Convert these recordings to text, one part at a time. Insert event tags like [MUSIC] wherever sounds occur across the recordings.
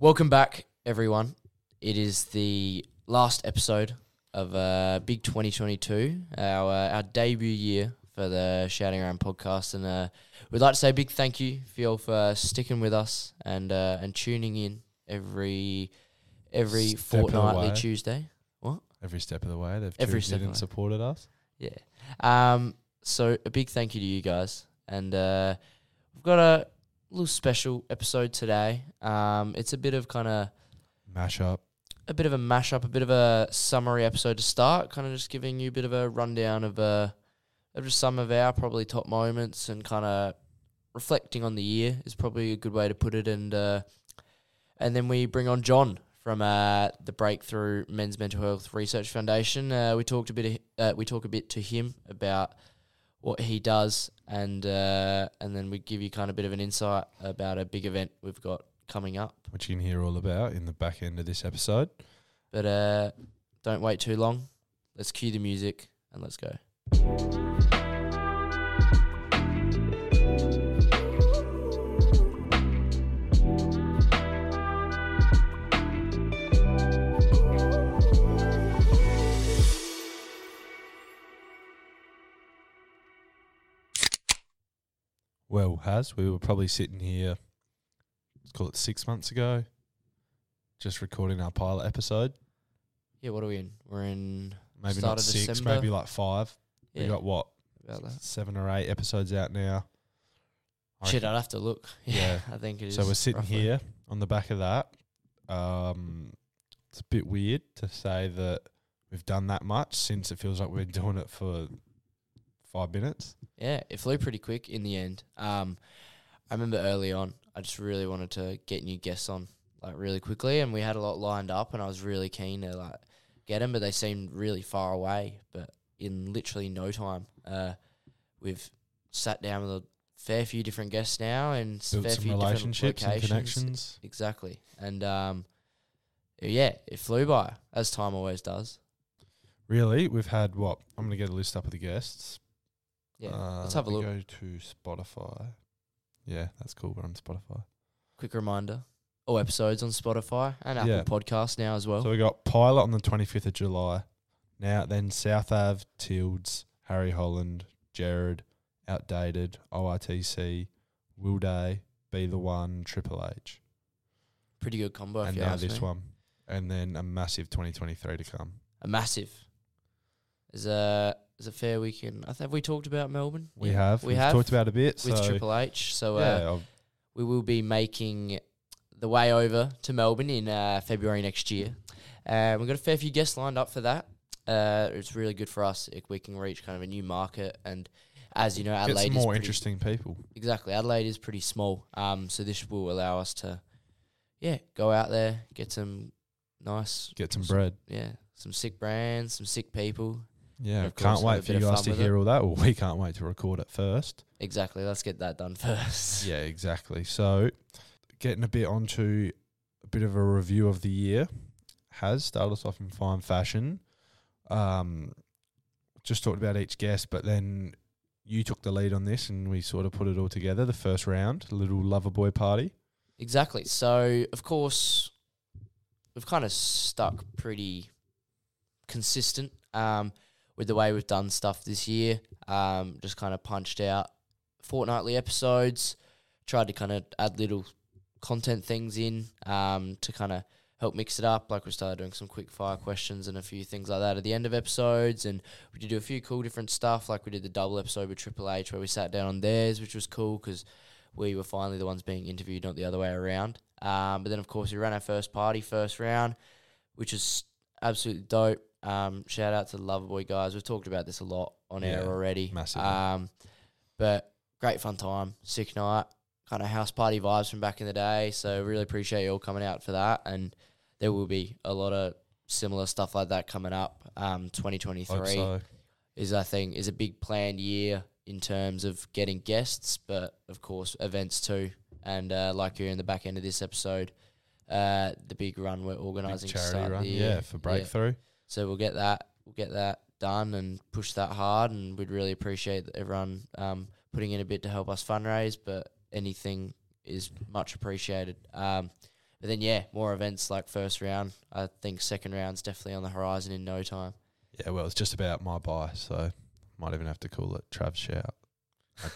Welcome back, everyone. It is the last episode of uh, Big 2022, our uh, our debut year for the Shouting Around podcast, and uh, we'd like to say a big thank you for you all for sticking with us and uh, and tuning in every every Step of the fortnightly way. Tuesday. What? Every step of the way, they've Every step tuned of in and the way. supported us. Yeah. Um. So a big thank you to you guys, and uh, we've got a little special episode today. Um, it's a bit of kind of Mash up. a bit of a mashup, a bit of a summary episode to start. Kind of just giving you a bit of a rundown of uh, of just some of our probably top moments and kind of reflecting on the year is probably a good way to put it. And uh, and then we bring on John from uh, the Breakthrough Men's Mental Health Research Foundation. Uh, we talked a bit. Of, uh, we talk a bit to him about what he does, and uh, and then we give you kind of a bit of an insight about a big event we've got coming up. which you can hear all about in the back end of this episode. But uh, don't wait too long. Let's cue the music and let's go. Well, has we were probably sitting here, let's call it six months ago, just recording our pilot episode. Yeah, what are we in? We're in Maybe not six, December. maybe like five. yeah, We got what seven or eight episodes out now. I Shit, I'd have to look. [LAUGHS] Yeah. I think it is. So we're sitting roughly. here on the back of that. Um, it's a bit weird to say that we've done that much since it feels like been doing it for five minutes. Yeah, it flew pretty quick in the end. Um, I remember early on, I just really wanted to get new guests on like really quickly, and we had a lot lined up, and I was really keen to like get them, but they seemed really far away. But in literally no time, uh, we've sat down with a fair few different guests now, and Built fair some few different relationships and locations. connections. Exactly, and um, yeah, it flew by as time always does. Really, we've had what? I'm going to get a list up of the guests. Yeah, Uh, let's have a look. Go to Spotify. Yeah, that's cool. We're on Spotify. Quick reminder: all episodes on Spotify and Apple Yeah. Podcasts now as well. So we got Pilot on the 25th of July. Now then, South Ave, Tilds, Harry Holland, Jared, Outdated, ORTC, Will Day, Be the One, Triple H, Pretty good combo. if and now this me. one, and then a massive 2023 to come. a massive. Is a is a fair weekend. Th- have we talked about Melbourne? We Yeah, have We We've have talked about it a bit. with so Triple H. So yeah, uh, we will be making the way over to Melbourne in uh, February next year. Uh, we've got a fair few guests lined up for that. Uh, it's really good for us if we can reach kind of a new market. And as you know, Adelaide is more pretty, interesting people. exactly Adelaide is pretty small. Um, so this will allow us to, yeah, go out there, get some nice, Get some Some- bread. yeah, some sick brands, some sick people. Yeah, of can't course, have a wait for you guys to hear all that. Well, we can't wait to record it first. Exactly. Let's get that done [LAUGHS] first. Yeah, exactly. So, getting a bit onto a bit of a review of the year has started us off in fine fashion. Um, just talked about each guest, but then you took the lead on this, and we sort of put it all together. The first round, a little lover boy party. Exactly. So, of course, we've kind of stuck pretty consistent um, with the way we've done stuff this year. Um, just kind of punched out fortnightly episodes, tried to kind of add little content things in um, to kind of help mix it up. Like we started doing some quick fire questions and a few things like that at the end of episodes, and we did do a few cool different stuff. Like we did the double episode with Triple H where we sat down on theirs, which was cool because we were finally the ones being interviewed, not the other way around. Um, but then, of course, we ran our first party, first round, which is absolutely dope. Um, shout out to the Loverboy guys. We've talked about this a lot on air Yeah, already. massively. Um, but great fun time, sick night, kind of house party vibes from back in the day. So really appreciate you all coming out for that. And there will be a lot of similar stuff like that coming up. Um, 2023 Hope so. is I think is a big planned year in terms of getting guests, but of course events too. And uh, like you're in the back end of this episode, uh, the big run we're Big organising to charity start run, the year. yeah, for breakthrough. So we'll get that we'll get that done and push that hard, and we'd really appreciate everyone um, putting in a bit to help us fundraise. But anything is much appreciated. Um, but then yeah, more events like first round. I think second round's definitely on the horizon in no time. Yeah, well, it's just about my buy, so might even have to call it Trav shout.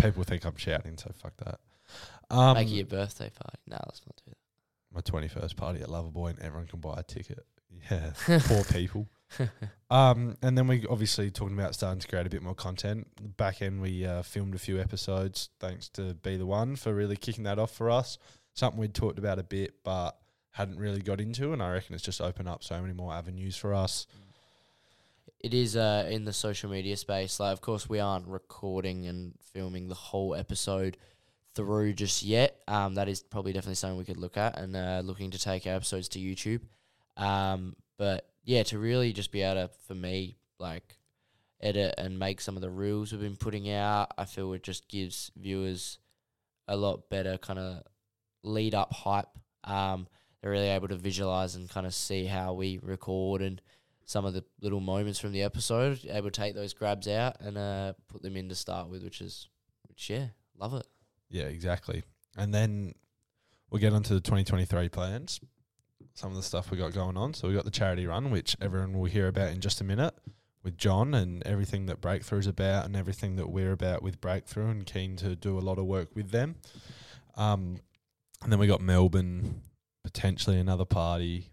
People think I'm shouting, so fuck that. Um, Make it your birthday party. No, let's not do that. my 21st party at Loverboy, and everyone can buy a ticket. [LAUGHS] Yeah, four people. [LAUGHS] Um, and then we obviously talking about starting to create a bit more content. Back end, we uh, filmed a few episodes. Thanks to Be the One for really kicking that off for us. Something we'd talked about a bit, but hadn't really got into, and I reckon it's just opened up so many more avenues for us. it is uh, in the social media space. Like, of course, we aren't recording and filming the whole episode through just yet. Um, that is probably definitely something we could look at and uh, looking to take our episodes to YouTube. Um, but yeah, to really just be able to, for me, like edit and make some of the reels we've been putting out, I feel it just gives viewers a lot better kind of lead up hype. Um, they're really able to visualize and kind of see how we record and some of the little moments from the episode, able to take those grabs out and uh, put them in to start with, which is, which yeah, love it. Yeah, exactly. And then we'll get onto the 2023 plans. Some of the stuff we got going on. So we got the charity run, which everyone will hear about in just a minute with John and everything that Breakthrough is about and everything that we're about with Breakthrough and keen to do a lot of work with them. Um, and then we got Melbourne, potentially another party,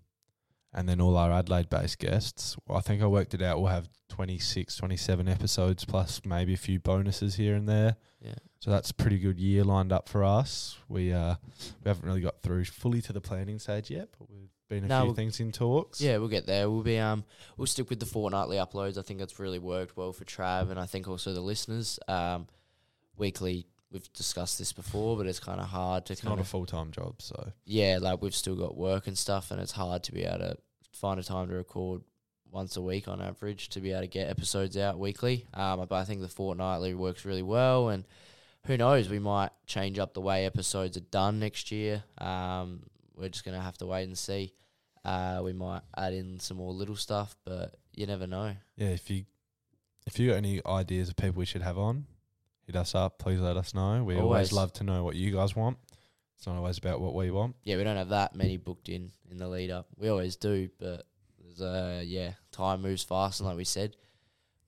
and then all our Adelaide based guests. Well, I think I worked it out. We'll have 26, 27 episodes plus maybe a few bonuses here and there. Yeah. So that's a pretty good year lined up for us. We uh we haven't really got through fully to the planning stage yet, but we've been a No, few we'll- things in talks. Yeah, we'll get there. We'll be um we'll stick with the fortnightly uploads. I think that's really worked well for Trav and I think also the listeners. Um weekly we've discussed this before, but it's kinda hard to It's kind not a full time job, so yeah, like we've still got work and stuff and it's hard to be able to find a time to record once a week on average to be able to get episodes out weekly. Um but I think the fortnightly works really well and who knows, we might change up the way episodes are done next year. Um we're just gonna have to wait and see. Uh, we might add in some more little stuff, but you never know. yeah, if you if you got any ideas of people we should have on, hit us up. Please let us know. We always, Always. love to know what you guys want. It's not always about what we want. Yeah, we don't have that many booked in in the lead up. We always do, but there's uh yeah, time moves fast, and like we said,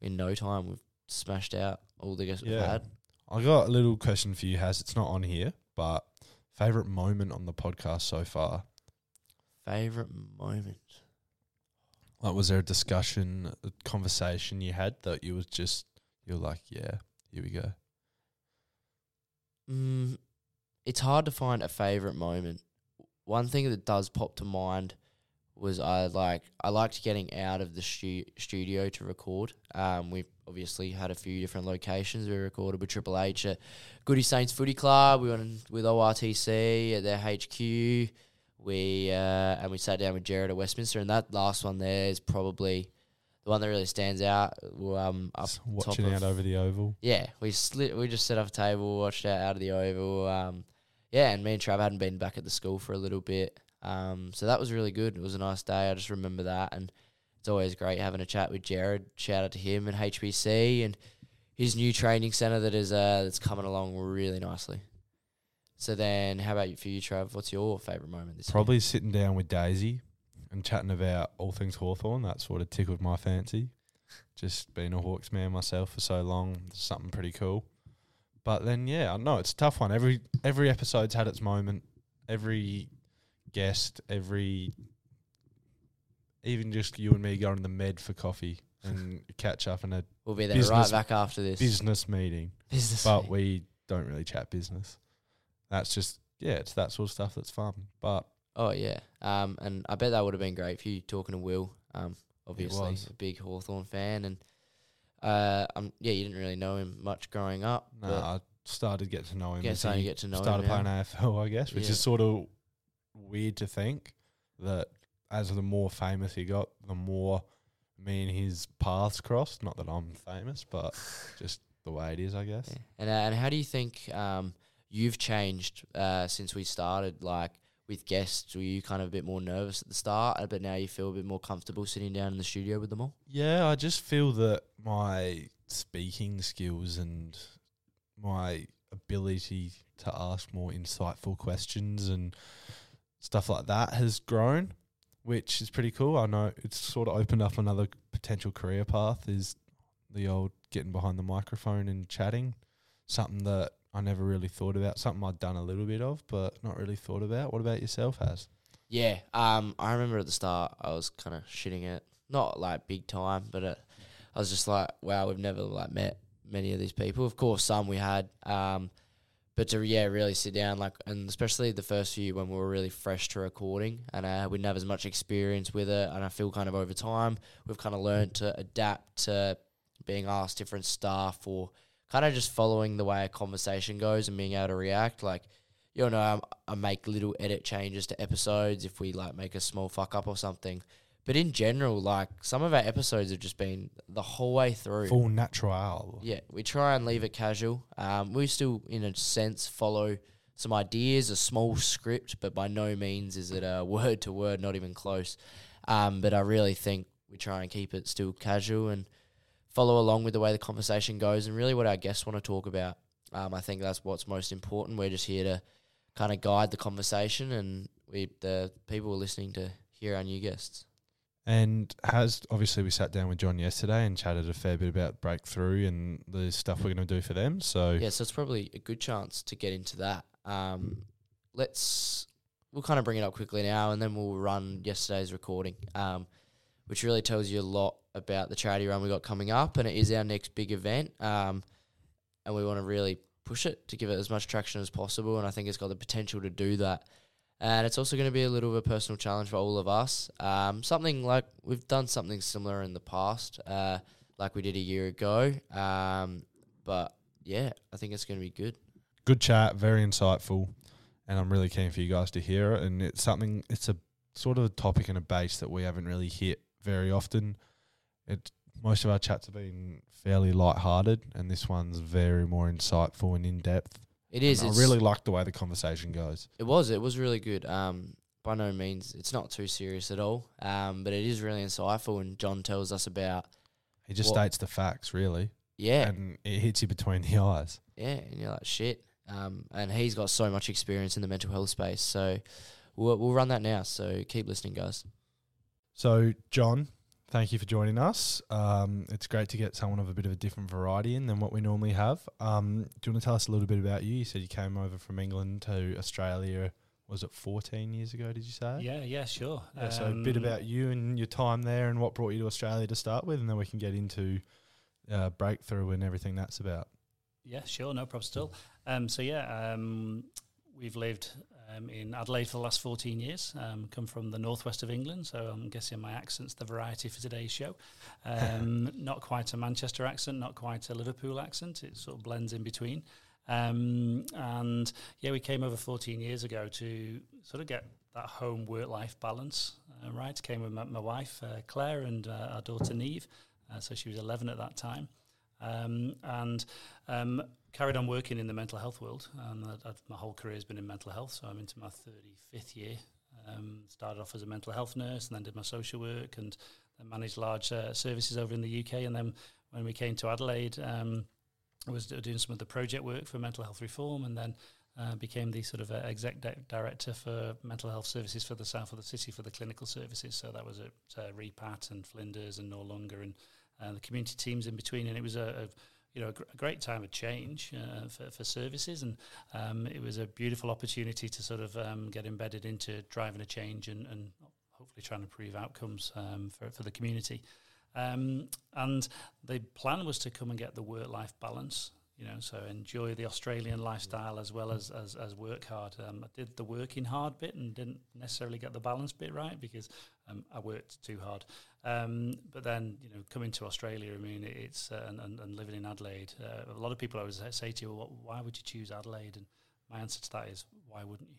in no time we've smashed out all the guests we've Yeah. had. I got a little question for you, Has. It's not on here, but favorite moment on the podcast so far. Favorite moment. Like, was there a discussion, a conversation you had that you was just you're like, yeah, here we go. Mm, it's hard to find a favorite moment. One thing that does pop to mind was I like I liked getting out of the stu- studio to record. Um, we obviously had a few different locations. We recorded with Triple H at Goody Saints Footy Club. We went with ORTC at their HQ. We uh, and we sat down with Jared at Westminster, and that last one there is probably the one that really stands out. Um, up S- watching top out of- over the oval. yeah, we slit. We just set up a table, watched out out of the oval. Um, yeah, and me and Trav hadn't been back at the school for a little bit. Um, so that was really good. It was a nice day. I just remember that, and it's always great having a chat with Jared. Shout out to him and HBC and his new training center that is uh that's coming along really nicely. So then, how about you for you, Trav? What's your favorite moment this Probably sitting down with Daisy and chatting about all things Hawthorn. That sort of tickled my fancy. Just being a Hawks man myself for so long, something pretty cool. But then, yeah, I know it's a tough one. Every every episode's had its moment. Every guest, every even just you and me going to the med for coffee [LAUGHS] and catch up in a? We'll be there right back after this. business meeting. Business But meeting. we don't really chat business. That's just yeah, it's that sort of stuff that's fun. But Oh yeah, um, and I bet that would have been great for you talking to Will. Um, obviously a big Hawthorn fan, and uh, um, yeah, you didn't really know him much growing up. no, I started to get to know him. As to get to know him, started playing AFL, I guess, which Yeah. is sort of weird to think that as the more famous he got, the more me and his paths crossed. Not that I'm famous, but [LAUGHS] just the way it is, I guess. yeah. and uh, and how do you think um, you've changed uh, since we started? Like with guests, were you kind of a bit more nervous at the start, uh, but now you feel a bit more comfortable sitting down in the studio with them all? Yeah, I just feel that my speaking skills and my ability to ask more insightful questions and stuff like that has grown, which is pretty cool. I know it's sort of opened up another potential career path. Is the old getting behind the microphone and chatting, something that I never really thought about. Something I'd done a little bit of, but not really thought about. What about yourself, Has? Yeah, um, I remember at the start I was kind of shitting it, not like big time, but uh, I was just like, wow, we've never like met many of these people. Of course, some we had, um, but to yeah, really sit down like, and especially the first few when we were really fresh to recording, and uh, we didn't have as much experience with it, and I feel kind of over time we've kind of learned to adapt to being asked different stuff or kind of just following the way a conversation goes and being able to react like you know, I, I make little edit changes to episodes if we like make a small fuck up or something. But in general, like some of our episodes have just been the whole way through. Full natural. Yeah, we try and leave it casual. Um, we still, in a sense, follow some ideas, a small script, but by no means is it a [LAUGHS] word to word, not even close. Um, but I really think we try and keep it still casual and follow along with the way the conversation goes and really what our guests want to talk about. Um, I think that's what's most important. We're just here to kind of guide the conversation, and we the people are listening to hear our new guests. And has obviously we sat down with John yesterday and chatted a fair bit about breakthrough and the stuff we're going to do for them. So yeah, so it's probably a good chance to get into that. Um, let's we'll kind of bring it up quickly now, and then we'll run yesterday's recording, um, which really tells you a lot about the charity run we got coming up, and it is our next big event. Um, and we want to really push it to give it as much traction as possible. And I think it's got the potential to do that. And it's also going to be a little of a personal challenge for all of us. Um, something like we've done something similar in the past, uh, like we did a year ago. Um, but yeah, I think it's going to be good. Good chat, very insightful, and I'm really keen for you guys to hear it. And it's something, it's a sort of a topic and a base that we haven't really hit very often. It most of our chats have been fairly light-hearted, and this one's very more insightful and in depth. It is. I really like the way the conversation goes. It was. It was really good. Um, by no means, it's not too serious at all. Um, but it is really insightful. And John tells us about He just What- states the facts, really, yeah, and it hits you between [LAUGHS] the eyes. yeah, and you're like shit. Um, and he's got so much experience in the mental health space. So we'll we'll run that now. So keep listening, guys. So, John, thank you for joining us. Um, it's great to get someone of a bit of a different variety in than what we normally have. Um, do you want to tell us a little bit about you? You said you came over from England to Australia. Was it 14 years ago? Did you say? Yeah, yeah, sure. Yeah, so a bit Um, about you and your time there, and what brought you to Australia to start with, and then we can get into uh, breakthrough and everything that's about. Yeah, sure, no problem still. Um, so yeah, um, we've lived um, in Adelaide for the last 14 years. Um, come from the northwest of England, so I'm guessing my accent's the variety for today's show. Um, [LAUGHS] not quite a Manchester accent, not quite a Liverpool accent. It sort of blends in between. Um, and yeah, we came over 14 years ago to sort of get that home work life balance. Uh, right, came with my, my wife uh, Claire and uh, our daughter Neve. Uh, so she was 11 at that time. Um, and um, carried on working in the mental health world. And I- I've, my whole career has been in mental health, so I'm into my 35th year. Um, started off as a mental health nurse, and then did my social work, and managed large uh, services over in the UK. And then when we came to Adelaide, um, I was doing some of the project work for mental health reform, and then uh, became the sort of uh, exec di- director for mental health services for the south of the city for the clinical services. So that was at uh, Repat and Flinders and Noarlunga and uh, the community teams in between. And it was a, a you know a, gr- a great time of change uh, for, for services, and um, it was a beautiful opportunity to sort of um, get embedded into driving a change and, and hopefully trying to improve outcomes um, for for the community. Um, and the plan was to come and get the work life balance. You know, so enjoy the Australian lifestyle as well as as, as work hard. Um, I did the working hard bit and didn't necessarily get the balance bit right because um, I worked too hard. Um, but then, you know, coming to Australia, I mean, it's uh, and, and, and living in Adelaide. Uh, a lot of people always say to you, well, "Why would you choose Adelaide?" And my answer to that is, "Why wouldn't you?"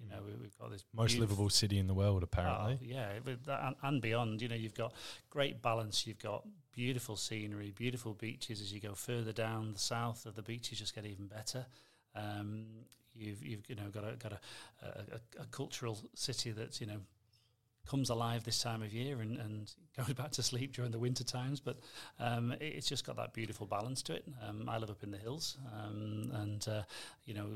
You know, we, we've got this Most livable city in the world, apparently. Oh, yeah, and, and beyond. You know, you've got great balance. You've got beautiful scenery, beautiful beaches. As you go further down the south, of the beaches just get even better. Um, you've you've you know got a got a, a, a cultural city that's you know comes alive this time of year and, and [LAUGHS] goes back to sleep during the winter times. But um, it, it's just got that beautiful balance to it. Um, I live up in the hills, um, and uh, you know,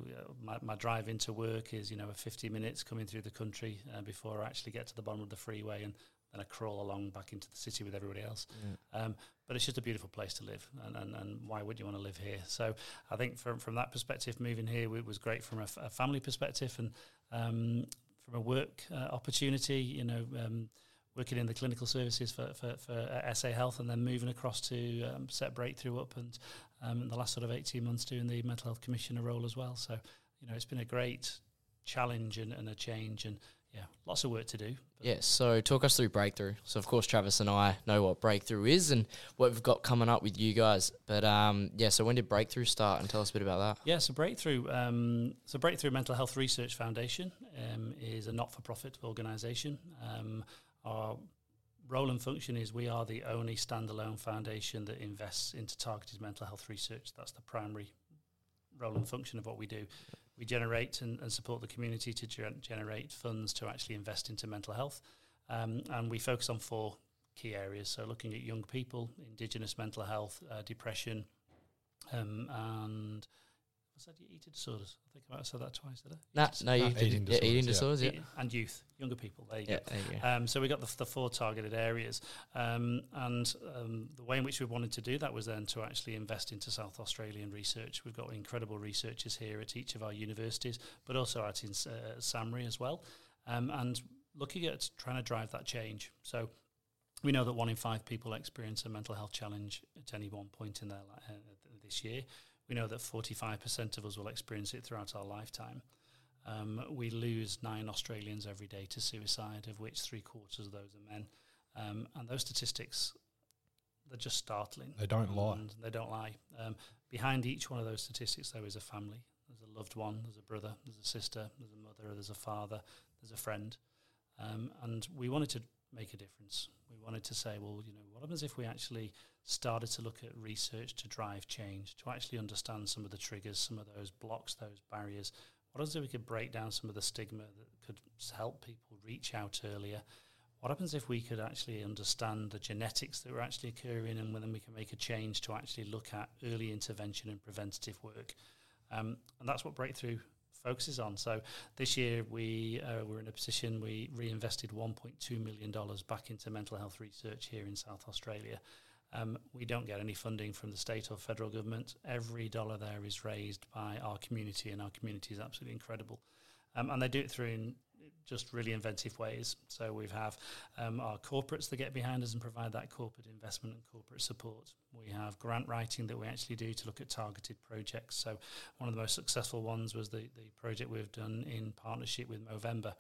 my, my drive into work is you know 50 minutes coming through the country uh, before I actually get to the bottom of the freeway and. Then I crawl along back into the city with everybody else. Um, but it's just a beautiful place to live, and, and, and why would you want to live here? So I think from from that perspective, moving here it was great from a, f- a family perspective, and um, from a work uh, opportunity, you know, um, working in the clinical services for, for, for uh, SA Health and then moving across to um, set Breakthrough up and um, in the last sort of 18 months doing the Mental Health Commissioner role as well. So, you know, it's been a great challenge and, and a change and, yeah, lots of work to do. Yeah, so talk us through Breakthrough. So, of course, Travis and I know what Breakthrough is and what we've got coming up with you guys. But um, yeah, so when did Breakthrough start? And tell us a bit about that. Yeah, so Breakthrough, um, so Breakthrough Mental Health Research Foundation um, is a not-for-profit organisation. Um, our role and function is we are the only standalone foundation that invests into targeted mental health research. That's the primary role and function of what we do. We generate and, and support the community to ger- generate funds to actually invest into mental health. Um, and we focus on four key areas. So, looking at young people, Indigenous mental health, uh, depression, um, and what's that? Eating disorders. I think I might have said that twice, did I? Nah, Eating no, you Nah, did eating yeah, eating disorders, disorders, yeah. And youth, younger people. There you Yeah, go. there you go. Um, so we got the, the four targeted areas, um, and um, the way in which we wanted to do that was then to actually invest into South Australian research. We've got incredible researchers here at each of our universities, but also at in, uh, SAHMRI as well, um, and looking at trying to drive that change. So we know that one in five people experience a mental health challenge at any one point in their li- uh, this year. We know that 45% of us will experience it throughout our lifetime. Um, we lose nine Australians every day to suicide, of which three quarters of those are men. Um, and those statistics, they're just startling. They don't lie. They don't lie. Um, behind each one of those statistics, there is a family. There's a loved one, there's a brother, there's a sister, there's a mother, there's a father, there's a friend. Um, and we wanted to make a difference. We wanted to say, well, you know, what happens if we actually started to look at research to drive change, to actually understand some of the triggers, some of those blocks, those barriers? What happens if we could break down some of the stigma that could help people reach out earlier? What happens if we could actually understand the genetics that were actually occurring and then we can make a change to actually look at early intervention and preventative work? Um, and that's what Breakthrough focuses on. So this year we uh, were in a position we reinvested 1.2 million dollars back into mental health research here in South Australia. Um, we don't get any funding from the state or federal government. Every dollar there is raised by our community, and our community is absolutely incredible. Um, and they do it through in just really inventive ways. So we have um, our corporates that get behind us and provide that corporate investment and corporate support. We have grant writing that we actually do to look at targeted projects. So one of the most successful ones was the, the project we've done in partnership with Movember,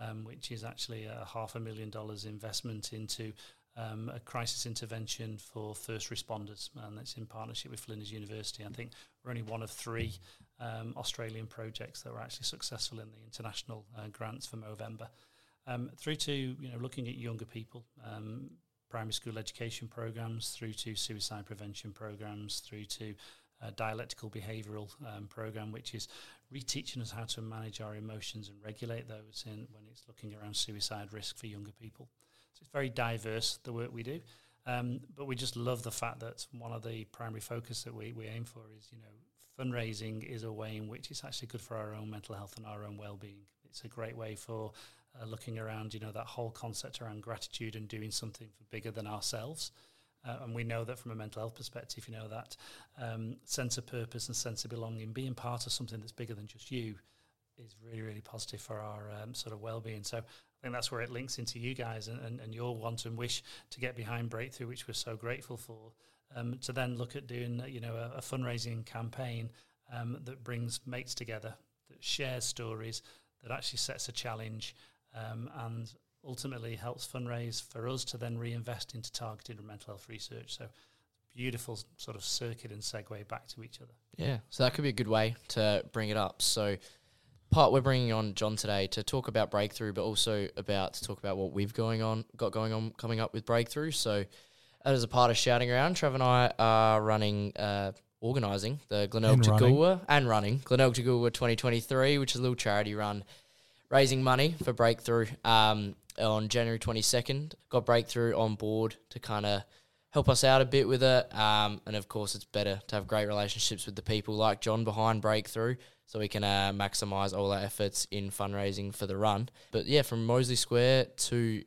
um, which is actually a half a million dollars investment into um, a crisis intervention for first responders, and that's in partnership with Flinders University. I think we're only one of three um, Australian projects that were actually successful in the international uh, grants for Movember. Um, through to you know looking at younger people, um, primary school education programs, through to suicide prevention programs, through to a dialectical behavioural um, program, which is reteaching us how to manage our emotions and regulate those in when it's looking around suicide risk for younger people. So it's very diverse the work we do, um, but we just love the fact that one of the primary focus that we, we aim for is you know fundraising is a way in which it's actually good for our own mental health and our own well-being. It's a great way for uh, looking around, you know, that whole concept around gratitude and doing something for bigger than ourselves. Uh, and we know that from a mental health perspective, you know, that um, sense of purpose and sense of belonging, being part of something that's bigger than just you, is really, really positive for our um, sort of well-being. So I think that's where it links into you guys and, and, and your want and wish to get behind Breakthrough, which we're so grateful for. Um, to then look at doing, you know, a, a fundraising campaign um, that brings mates together, that shares stories, that actually sets a challenge, um, and ultimately helps fundraise for us to then reinvest into targeted mental health research. So beautiful sort of circuit and segue back to each other. Yeah, so that could be a good way to bring it up. So, part we're bringing on John today to talk about breakthrough, but also about to talk about what we've going on got going on coming up with breakthrough. So, as a part of shouting around, Trevor and I are running. Uh, Organising the Glenelg And running. And running Glenelg to Goolwa 2023, which is a little charity run raising money for Breakthrough. Um, on January 22nd. Got Breakthrough on board to kind of help us out a bit with it. Um, and of course, it's better to have great relationships with the people like John behind Breakthrough so we can uh, maximise all our efforts in fundraising for the run. But yeah, from Moseley Square to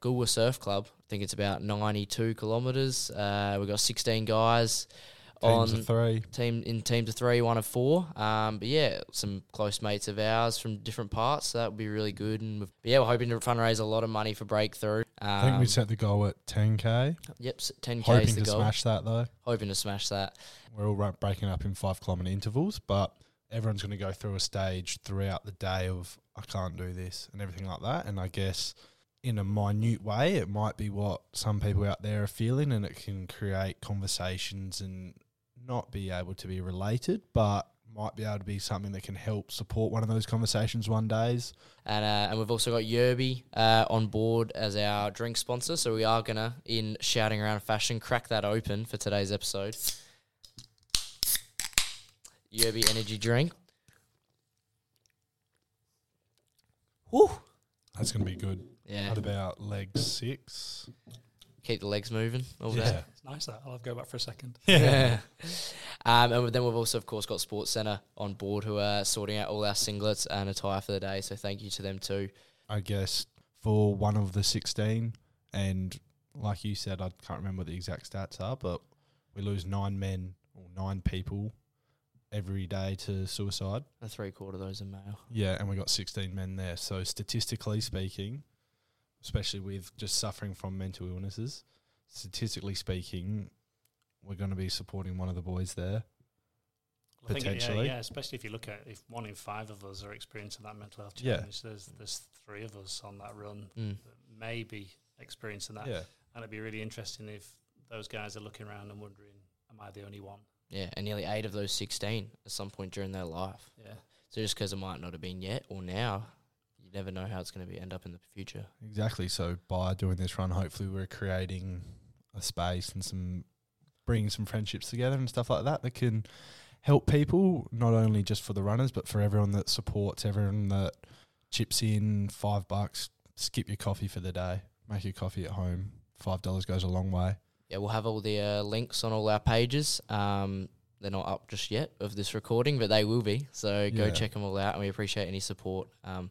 Goolwa Surf Club, I think it's about 92 kilometres. Uh, we've got 16 guys Teams on of three. team in teams of three, one of four. Um, but yeah, some close mates of ours from different parts. So that would be really good. And we've, yeah, we're hoping to fundraise a lot of money for Breakthrough. Um, I think we set the goal at 10k. Yep, ten k Hoping is the to goal. smash that though. Hoping to smash that. We're all breaking up in five kilometre intervals, but everyone's going to go through a stage throughout the day of I can't do this and everything like that. And I guess in a minute way, it might be what some people out there are feeling, and it can create conversations and not be able to be related, but might be able to be something that can help support one of those conversations one days. And uh, and we've also got Yerby uh, on board as our drink sponsor. So we are gonna, in shouting around fashion, crack that open for today's episode. Yerby energy drink. Woo! That's going to be good. Yeah, What about leg six? Keep the legs moving all day. yeah. It's nice that. I'll have to go back for a second. Yeah. [LAUGHS] um, and then we've also, of course, got Sports Centre on board who are sorting out all our singlets and attire for the day. So thank you to them too. I guess for one of the 16, and like you said, I can't remember what the exact stats are, but we lose nine men or nine people every day to suicide. A three quarter of those are male. Yeah, and we got 16 men there. So statistically speaking, especially with just suffering from mental illnesses, statistically speaking, we're going to be supporting one of the boys there. I think, Potentially. yeah, yeah, especially if you look at if one in five of us are experiencing that mental health Yeah. challenge. There's there's three of us on that run Mm. that may be experiencing that, Yeah. and it'd be really interesting if those guys are looking around and wondering, "Am I the only one?" Yeah, and nearly eight of those 16 at some point during their life. Yeah, So just because it might not have been yet or now, you never know how it's going to be end up in the future. Exactly. So by doing this run, hopefully we're creating a space and some bringing some friendships together and stuff like that that can help people not only just for the runners but for everyone that supports everyone that chips in five bucks skip your coffee for the day make your coffee at home five dollars goes a long way Yeah, we'll have all the uh, links on all our pages. Um, they're not up just yet of this recording, but they will be. So go Yeah. check them all out, and we appreciate any support. Um,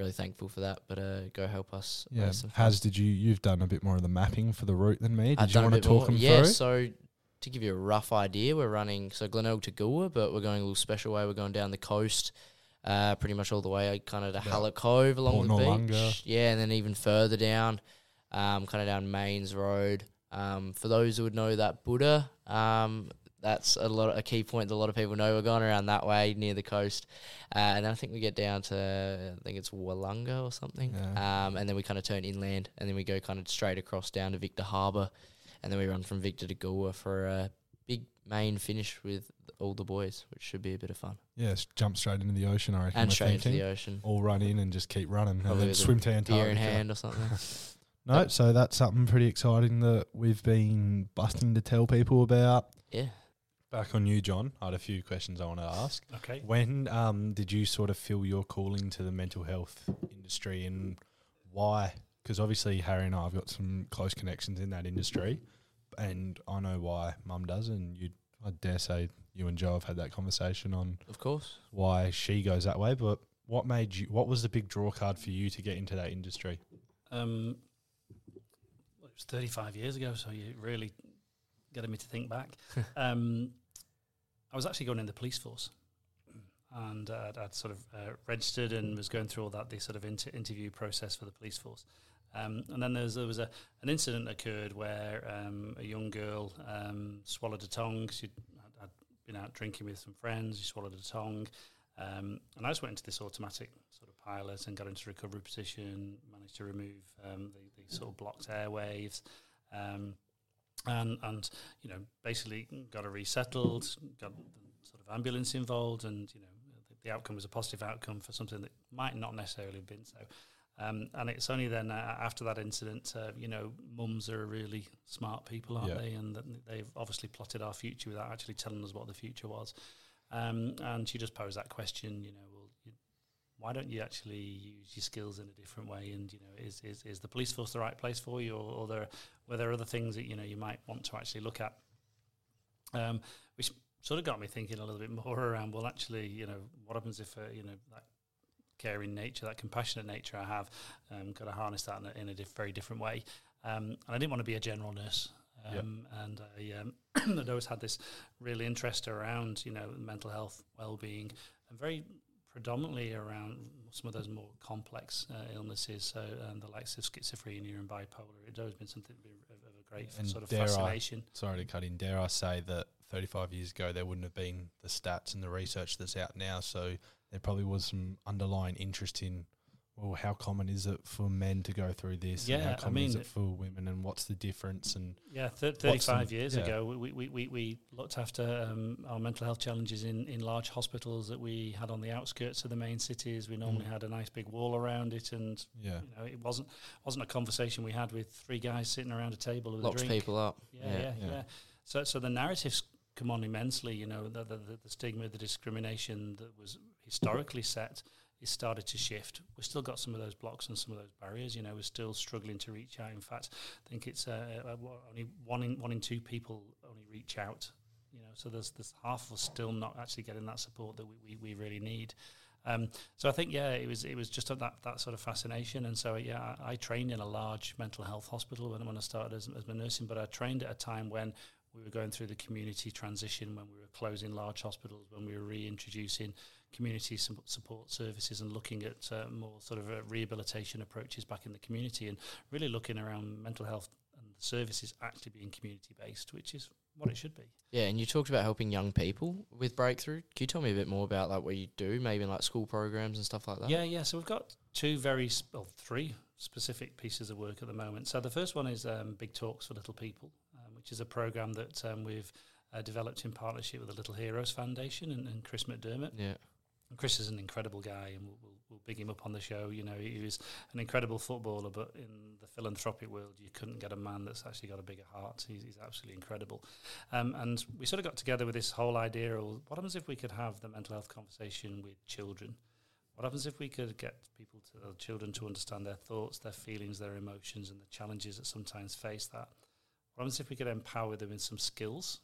really thankful for that. But uh, go help us. yeah raise has did you you've done a bit more of the mapping for the route than me did I've you want to talk more. them yeah, through so to give you a rough idea, we're running so Glenelg to Goolwa, but we're going a little special way. We're going down the coast, uh, pretty much all the way kind of to Yeah. Hallett Cove along Port the beach. Yeah, and then even further down, um, kind of down Mains Road. Um, for those who would know that Buddha, um, that's a lot a key point that a lot of people know. We're going around that way near the coast, uh, and then I think we get down to I think it's Wollonga or something, Yeah. um, and then we kind of turn inland, and then we go kind of straight across down to Victor Harbour, and then we run from Victor to Goolwa for a big main finish with all the boys, which should be a bit of fun, yes jump straight into the ocean i reckon and straight into the ocean, all run in and just keep running and Probably then swim to beer Antarctica. in hand or something. [LAUGHS] [LAUGHS] No, so that's something pretty exciting that we've been busting to tell people about. yeah. Back on you, John. I had a few questions I want to ask. okay. When um, did you sort of feel your calling to the mental health industry and why? Because obviously Harry and I have got some close connections in that industry, and I know why Mum does, and you, I dare say, you and Joe have had that conversation on Of course. why she goes that way. But what made you? What was the big draw card for you to get into that industry? Um, it was 35 years ago, so you really getting me to think back. [LAUGHS] um, I was actually going in the police force, and uh, I'd, sort of uh, registered and was going through all that the sort of inter- interview process for the police force. Um, and then there was, there was a, an incident occurred where um, a young girl um, swallowed a tongue. She'd had, had been out drinking with some friends. She swallowed a tongue. Um, and I just went into this automatic sort of pilot and got into recovery position, managed to remove um, the, the sort of blocked airwaves. Um, and, and, you know, basically got her resettled, got the sort of ambulance involved, and, you know, the, the outcome was a positive outcome for something that might not necessarily have been so. Um, and it's only then uh, after that incident, uh, you know, mums are really smart people, aren't Yeah. they? And they've obviously plotted our future without actually telling us what the future was. Um, and she just posed that question, you know, why don't you actually use your skills in a different way? And you know, is is, is the police force the right place for you, or, or there were there other things that you know you might want to actually look at? Um, which sort of got me thinking a little bit more around. Well, actually, you know, what happens if uh, you know that caring nature, that compassionate nature I have, um, got to harness that in a, in a diff- very different way. Um, and I didn't want to be a general nurse. Um, And I, um, [CLEARS THROAT] I'd always had this real interest around, you know, mental health, well-being, and very predominantly around some of those more complex uh, illnesses, so um, the likes of schizophrenia and bipolar. It's always been something of, of a great And sort of dare I- fascination. Sorry to cut in. Dare I say that 35 years ago there wouldn't have been the stats and the research that's out now. So there probably was some underlying interest in, well, how common is it for men to go through this? and Yeah, how I common is it for women, and what's the difference? And Yeah, thir- 35 the- years yeah. ago, we, we, we, we looked after um, our mental health challenges in, in large hospitals that we had on the outskirts of the main cities. We normally Mm. had a nice big wall around it, and yeah, you know, it wasn't wasn't a conversation we had with three guys sitting around a table with Locks a drink. people up. Yeah, yeah, yeah, Yeah. So, so the narratives come on immensely. You know, the, the, the, the stigma, the discrimination that was historically set is started to shift. We've still got some of those blocks and some of those barriers. You know, we're still struggling to reach out. In fact, I think it's uh, uh, only one in one in two people only reach out. You know, so there's there's half of us still not actually getting that support that we, we, we really need. Um, so I think yeah, it was it was just that that sort of fascination, and so yeah, I, I trained in a large mental health hospital when when I started as, as my nursing, but I trained at a time when we were going through the community transition, when we were closing large hospitals, when we were reintroducing community support services and looking at uh, more sort of uh, rehabilitation approaches back in the community, and really looking around mental health and the services actually being community based, which is what it should be. Yeah, and you talked about helping young people with breakthrough. Can you tell me a bit more about like what you do, maybe in like school programs and stuff like that? Yeah, yeah. So we've got two very, sp- well, three specific pieces of work at the moment. So the first one is um, Big Talks for Little People, which is a program that um, we've uh, developed in partnership with the Little Heroes Foundation and, and Chris McDermott. Yeah. And Chris is an incredible guy, and we'll, we'll, we'll big him up on the show. You know, he was an incredible footballer, but in the philanthropic world, you couldn't get a man that's actually got a bigger heart. He's, he's absolutely incredible. Um, and we sort of got together with this whole idea of what happens if we could have the mental health conversation with children? What happens if we could get people to children to understand their thoughts, their feelings, their emotions, and the challenges that sometimes face that? What happens if we could empower them in some skills?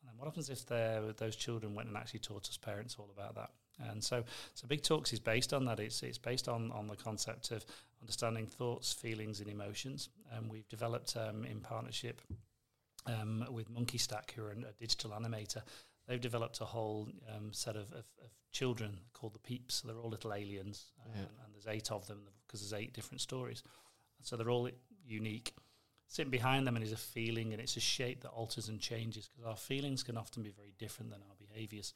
And then what happens if those children went and actually taught us parents all about that? And so, so Big Talks is based on that. It's it's based on on the concept of understanding thoughts, feelings, and emotions. And we've developed um, in partnership um, with Monkey Stack, who are a digital animator. They've developed a whole um, set of, of, of children called the Peeps. So they're all little aliens, Yeah. and there's eight of them because there's eight different stories. So they're all unique. Sitting behind them and is a feeling, and it's a shape that alters and changes because our feelings can often be very different than our behaviours.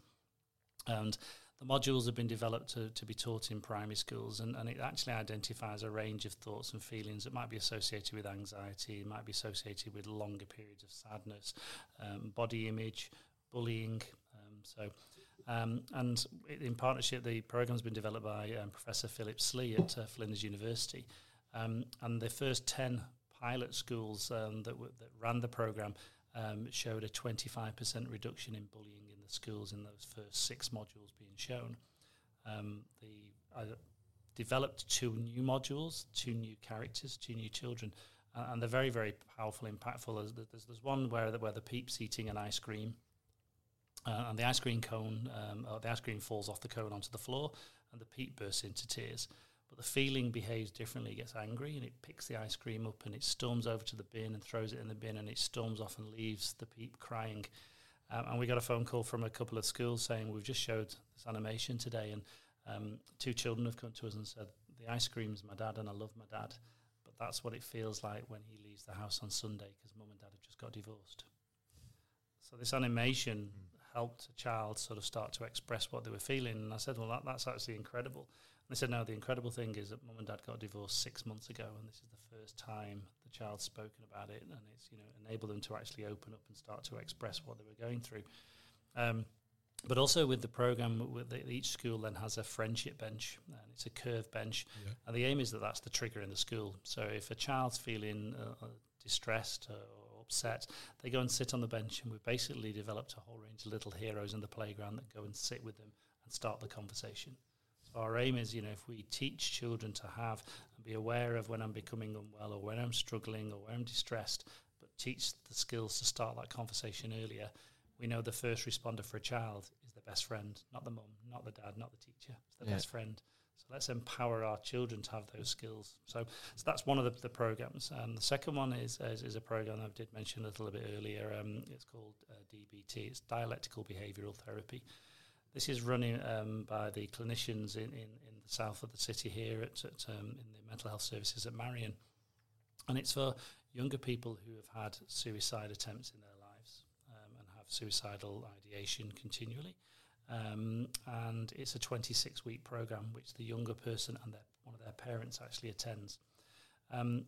And the modules have been developed to, to be taught in primary schools, and, and it actually identifies a range of thoughts and feelings that might be associated with anxiety, might be associated with longer periods of sadness, um, body image, bullying. Um, so, um, and in partnership, the program has been developed by um, Professor Philip Slee at uh, Flinders University. Um, and the first 10 pilot schools um, that, w- that ran the program um, showed a 25% reduction in bullying in the schools in those first six modules being shown. Um, the I developed two new modules, two new characters, two new children, uh, and they're very, very powerful, impactful. There's, there's, there's one where where the peeps eating an ice cream, uh, and the ice cream cone, um, the ice cream falls off the cone onto the floor, and the peep bursts into tears. But the feeling behaves differently. It gets angry and it picks the ice cream up and it storms over to the bin and throws it in the bin and it storms off and leaves the peep crying. Um, and we got a phone call from a couple of schools saying we've just showed this animation today and um, two children have come to us and said the ice cream's my dad and I love my dad, but that's what it feels like when he leaves the house on Sunday because mum and dad have just got divorced. So this animation helped a child sort of start to express what they were feeling, and I said, well, that, that's actually incredible. And they said, no, the incredible thing is that mum and dad got divorced six months ago, and this is the first time the child's spoken about it, and it's you know enabled them to actually open up and start to express what they were going through. Um, but also with the program, with the, each school then has a friendship bench, and it's a curved bench, Yeah. and the aim is that that's the trigger in the school. So if a child's feeling uh, uh, distressed or upset, they go and sit on the bench, and we've basically developed a whole range of little heroes in the playground that go and sit with them and start the conversation. Our aim is, you know, if we teach children to have and be aware of when I'm becoming unwell or when I'm struggling or when I'm distressed, but teach the skills to start that conversation earlier. We know the first responder for a child is the best friend, not the mum, not the dad, not the teacher. It's the Yeah. best friend. So let's empower our children to have those skills. So, so that's one of the, the programs. Um, the second one is, is is a program I did mention a little bit earlier. Um, it's called uh, DBT. It's dialectical behavioural therapy. This is running um, by the clinicians in, in, in the south of the city here at, at um, in the mental health services at Marion, and it's for younger people who have had suicide attempts in their lives um, and have suicidal ideation continually. Um, and it's a 26 week program which the younger person and their, one of their parents actually attends. Um,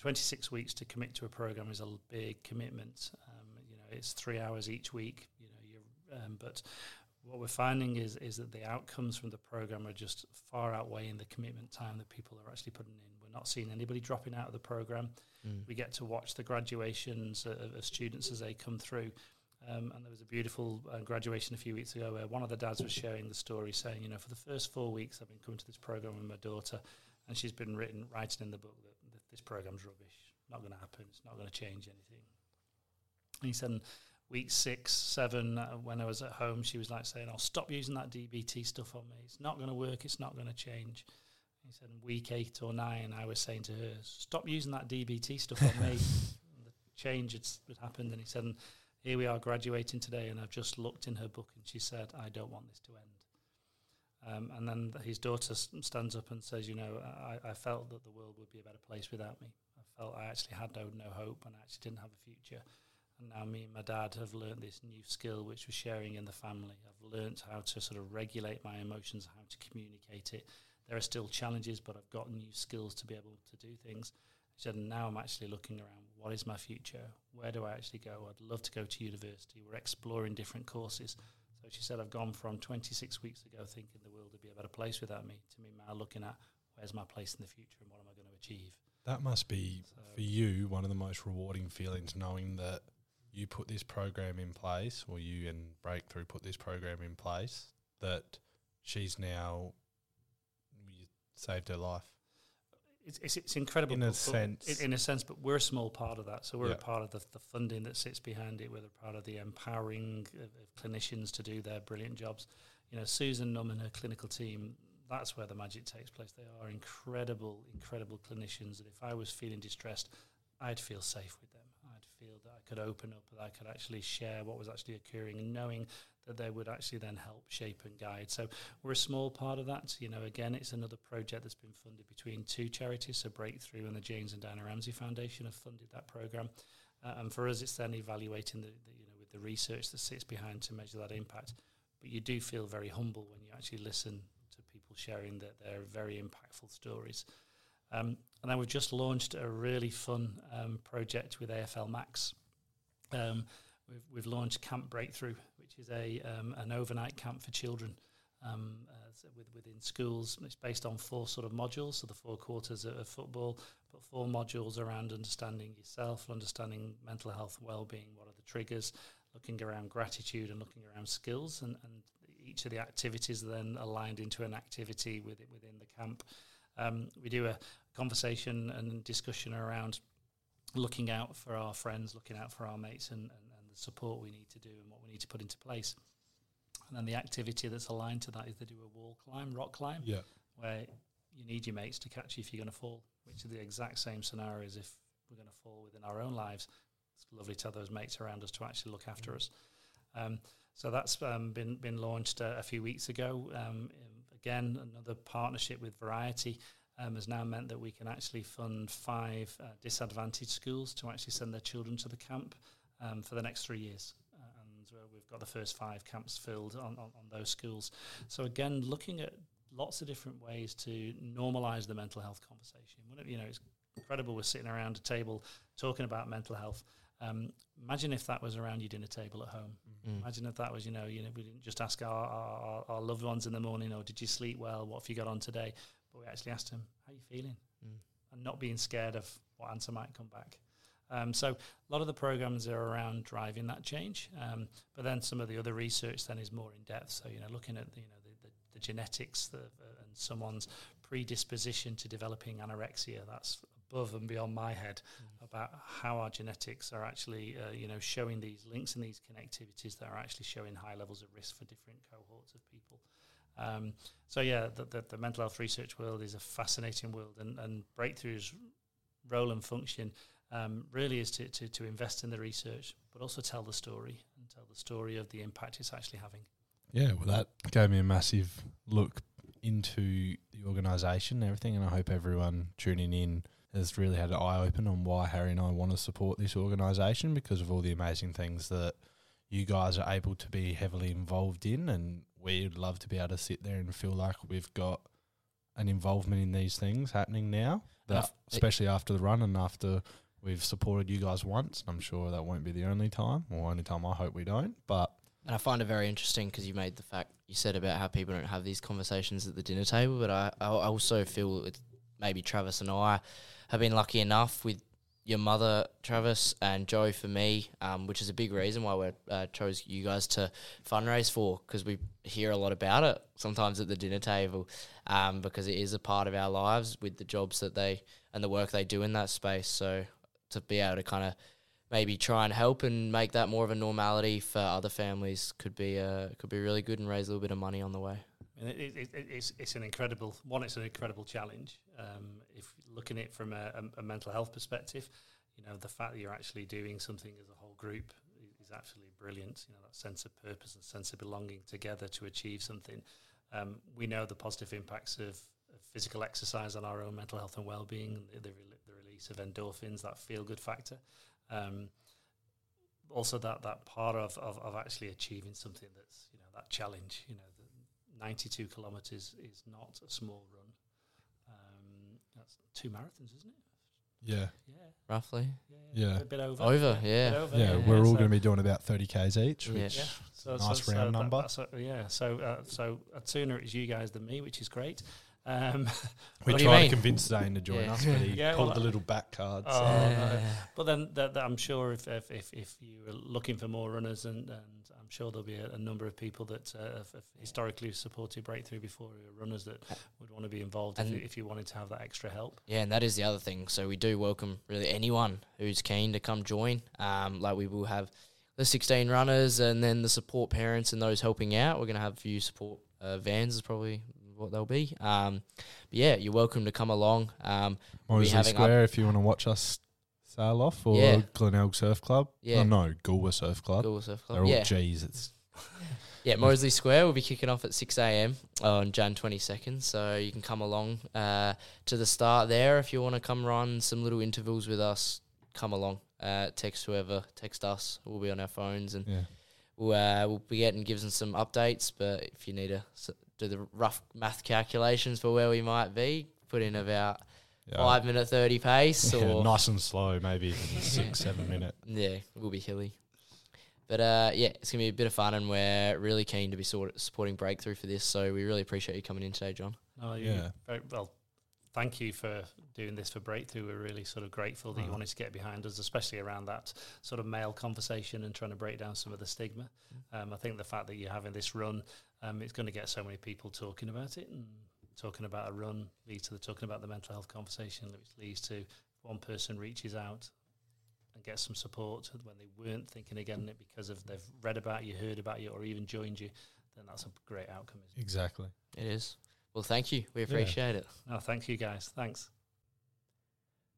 26 weeks to commit to a program is a big commitment. Um, you know, it's three hours each week. You know, but what we're finding is is that the outcomes from the program are just far outweighing the commitment time that people are actually putting in. We're not seeing anybody dropping out of the program. Mm. We get to watch the graduations of, of students as they come through. Um, and there was a beautiful uh, graduation a few weeks ago where one of the dads was sharing the story, saying, you know, for the first four weeks I've been coming to this program with my daughter, and she's been written writing in the book that, that this program's rubbish, not going to happen, it's not going to change anything. And he said, week six, seven, uh, when I was at home, she was like saying, "I'll stop using that DBT stuff on me. It's not going to work. It's not going to change." He said, week eight or nine, I was saying to her, "Stop using that DBT stuff on me." [LAUGHS] And the change had, had happened, and he said, and "Here we are graduating today, and I've just looked in her book, and she said, I don't want this to end." Um, and then his daughter s- stands up and says, "You know, I, I felt that the world would be a better place without me. I felt I actually had no, no hope, and I actually didn't have a future." And now me and my dad have learnt this new skill, which we're sharing in the family. I've learnt how to sort of regulate my emotions, how to communicate it. There are still challenges, but I've got new skills to be able to do things. She said, now I'm actually looking around. What is my future? Where do I actually go? I'd love to go to university. We're exploring different courses. So she said, I've gone from 26 weeks ago thinking the world would be a better place without me to me now looking at where's my place in the future and what am I going to achieve. That must be So for you one of the most rewarding feelings, knowing that you put this program in place, or you and Breakthrough put this program in place. That she's now you saved her life. it's, it's, it's incredible In a sense. in, in a sense but we're a small part of that so we're Yeah. a part of the, the funding that sits behind it we're a part of the empowering of, of clinicians to do their brilliant jobs you know susan num and her clinical team that's where the magic takes place they are incredible incredible clinicians and if i was feeling distressed i'd feel safe with them feel that i could open up that i could actually share what was actually occurring and knowing that they would actually then help shape and guide so we're a small part of that. You know, again, it's another project that's been funded between two charities. So Breakthrough and the James and Diana Ramsay Foundation have funded that program. Uh, and for us, it's then evaluating the, the, you know, with the research that sits behind to measure that impact. But you do feel very humble when you actually listen to people sharing their, their very impactful stories. Um, and then we've just launched a really fun um, project with AFL Max. Um, we've, we've launched Camp Breakthrough, which is a um, an overnight camp for children uh, with, within schools. It's based on four sort of modules, so the four quarters of, football, but four modules around understanding yourself, understanding mental health, well-being, what are the triggers, looking around gratitude and looking around skills, and, and each of the activities then aligned into an activity within, within the camp. Um, we do a conversation and discussion around looking out for our friends, looking out for our mates, and, and, and the support we need to do and what we need to put into place. And then the activity that's aligned to that is they do a wall climb, rock climb, Yeah. where you need your mates to catch you if you're going to fall, which are the exact same scenario as if we're going to fall within our own lives. It's lovely to have those mates around us to actually look after us. Um, so that's um, been been launched uh, a few weeks ago. Um, again, another partnership with Variety um, has now meant that we can actually fund five uh, disadvantaged schools to actually send their children to the camp um, for the next three years. Uh, and uh, we've got the first five camps filled on, on, on those schools. So again, looking at lots of different ways to normalise the mental health conversation. You know, it's incredible we're sitting around a table talking about mental health. Um, imagine if that was around your dinner table at home. Mm. Imagine if that was, you know, you know, we didn't just ask our, our, our loved ones in the morning, or did you sleep well? What have you got on today? But we actually asked him, how are you feeling? Mm. And not being scared of what answer might come back. Um, so a lot of the programs are around driving that change. Um, but then some of the other research then is more in depth. So, you know, looking at, you know, the, the, the genetics the, uh, and someone's predisposition to developing anorexia. That's above and beyond my head Mm. about how our genetics are actually, uh, you know, showing these links and these connectivities that are actually showing high levels of risk for different cohorts of people. Um, so yeah, the, the, the mental health research world is a fascinating world, and, and breakthroughs role and function um, really is to, to, to invest in the research, but also tell the story and tell the story of the impact it's actually having. Yeah, well, that gave me a massive look into the organisation and everything, and I hope everyone tuning in has really had an eye open on why Harry and I want to support this organisation because of all the amazing things that you guys are able to be heavily involved in, and we'd love to be able to sit there and feel like we've got an involvement in these things happening now, And that, f- especially after the run and after we've supported you guys once. I'm sure that won't be the only time, or only time I hope we don't, but. And I find it very interesting because you made the fact you said about how people don't have these conversations at the dinner table, but I, I also feel maybe Travis and I have been lucky enough with your mother, Travis, and Joe for me, um, which is a big reason why we uh, chose you guys to fundraise for because we hear a lot about it sometimes at the dinner table um, because it is a part of our lives with the jobs that they and the work they do in that space. So to be able to kind of maybe try and help and make that more of a normality for other families could be uh, could be really good and raise a little bit of money on the way. It, it, it, it's it's an incredible one. It's an incredible challenge. Um, if looking at it from a, a, a mental health perspective, you know the fact that you're actually doing something as a whole group i- is absolutely brilliant. You know that sense of purpose and sense of belonging together to achieve something. Um, we know the positive impacts of, of physical exercise on our own mental health and well-being, the, the, rel- the release of endorphins, that feel-good factor. Um, also, that that part of, of, of actually achieving something that's you know that challenge. You know, 92 kilometers is not a small run. Um, that's two marathons, isn't it? Yeah, Yeah, Roughly Yeah. a bit over. over, a yeah. over, yeah, we're all so- going to be doing about 30 Ks each. Yeah. Which, Yeah, so, Nice so, round so number. That, a- yeah, so uh, so uh, sooner it's you guys than me, which is great. Um, [LAUGHS] We What do tried mean? to convince Zane to join Yeah. us, but he Yeah, pulled well, the little back card. Oh, so- no. But then that, that I'm sure if, if if if you were looking for more runners, and, and I'm sure there'll be a, a number of people that uh, have, have historically supported Breakthrough before who are runners that would want to be involved if, you, if you wanted to have that extra help. Yeah, and that is the other thing. So we do welcome really anyone who's keen to come join. Um, like we will have the 16 runners and then the support parents and those helping out. We're going to have a few support uh, vans is probably what they'll be. Um, but yeah, you're welcome to come along. Um, we'll Square, if you want to watch us sail off, or Yeah. Glenelg Surf Club. Yeah. Oh, no, Goolwa Surf Club. Gould Surf Club. They're all G's. It's [LAUGHS] yeah. Moseley Square will be kicking off at 6 a.m. on Jan 22nd. So you can come along uh, to the start there if you want to come run some little intervals with us. Come along. Uh, text whoever, text us. We'll be on our phones and yeah. we'll, uh, we'll be getting given some updates. But if you need s- do the rough math calculations for where we might be, put in about yeah. five minute thirty pace, Yeah, or nice and slow, maybe six, seven minute. [LAUGHS] yeah, we'll be hilly. But uh, yeah, it's gonna be a bit of fun, and we're really keen to be sort of supporting Breakthrough for this. So we really appreciate you coming in today, John. No, you- Yeah. very, well, thank you for doing this for Breakthrough. We're really sort of grateful that you Uh-huh. wanted to get behind us, especially around that sort of male conversation and trying to break down some of the stigma. Um, I think the fact that you're having this run, um, it's going to get so many people talking about it and talking about a run leads to the talking about the mental health conversation, which leads to one person reaches out and gets some support when they weren't thinking again it because of they've read about you, heard about you, or even joined you. Then that's a great outcome. Isn't it? Exactly. It is. Well, thank you. We Yeah. appreciate it. No, thank you guys. Thanks.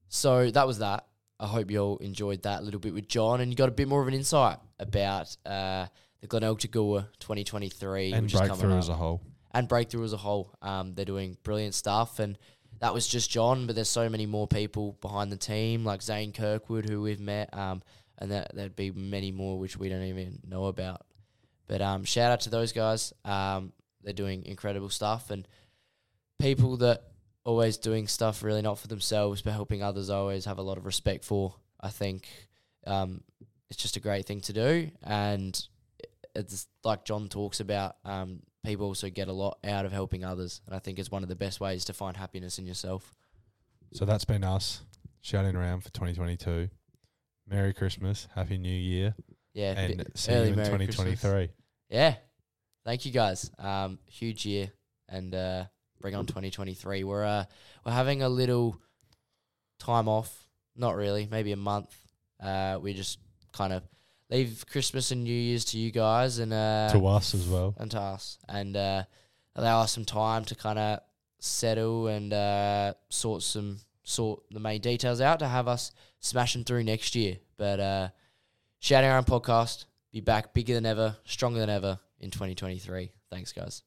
So that was that. I hope you all enjoyed that little bit with John, and you got a bit more of an insight about uh, the Glenelg to Goolwa 2023, And which is coming breakthrough as a whole. and breakthrough as a whole. Um, they're doing brilliant stuff, and that was just John, but there's so many more people behind the team, like Zane Kirkwood, who we've met, um, and that there'd be many more which we don't even know about. But um, shout out to those guys. Um, they're doing incredible stuff, and people that always doing stuff really not for themselves but helping others. I always have a lot of respect for. I think um, it's just a great thing to do, and it's like John talks about. Um, people also get a lot out of helping others, and I think it's one of the best ways to find happiness in yourself. So that's been us shouting around for 2022. Merry Christmas, Happy New Year, Yeah, and see you in Merry Christmas. 2023. Yeah, thank you guys. Um, huge year, and uh, bring on 2023. We're uh, we're having a little time off, not really, maybe a month. Uh, we just kind of leave Christmas and New Year's to you guys and uh, to us as well. and to us, and uh, allow us some time to kind of settle and uh, sort some sort the main details out to have us smashing through next year. But uh, Shouting Around podcast, be back bigger than ever, stronger than ever in 2023. Thanks, guys.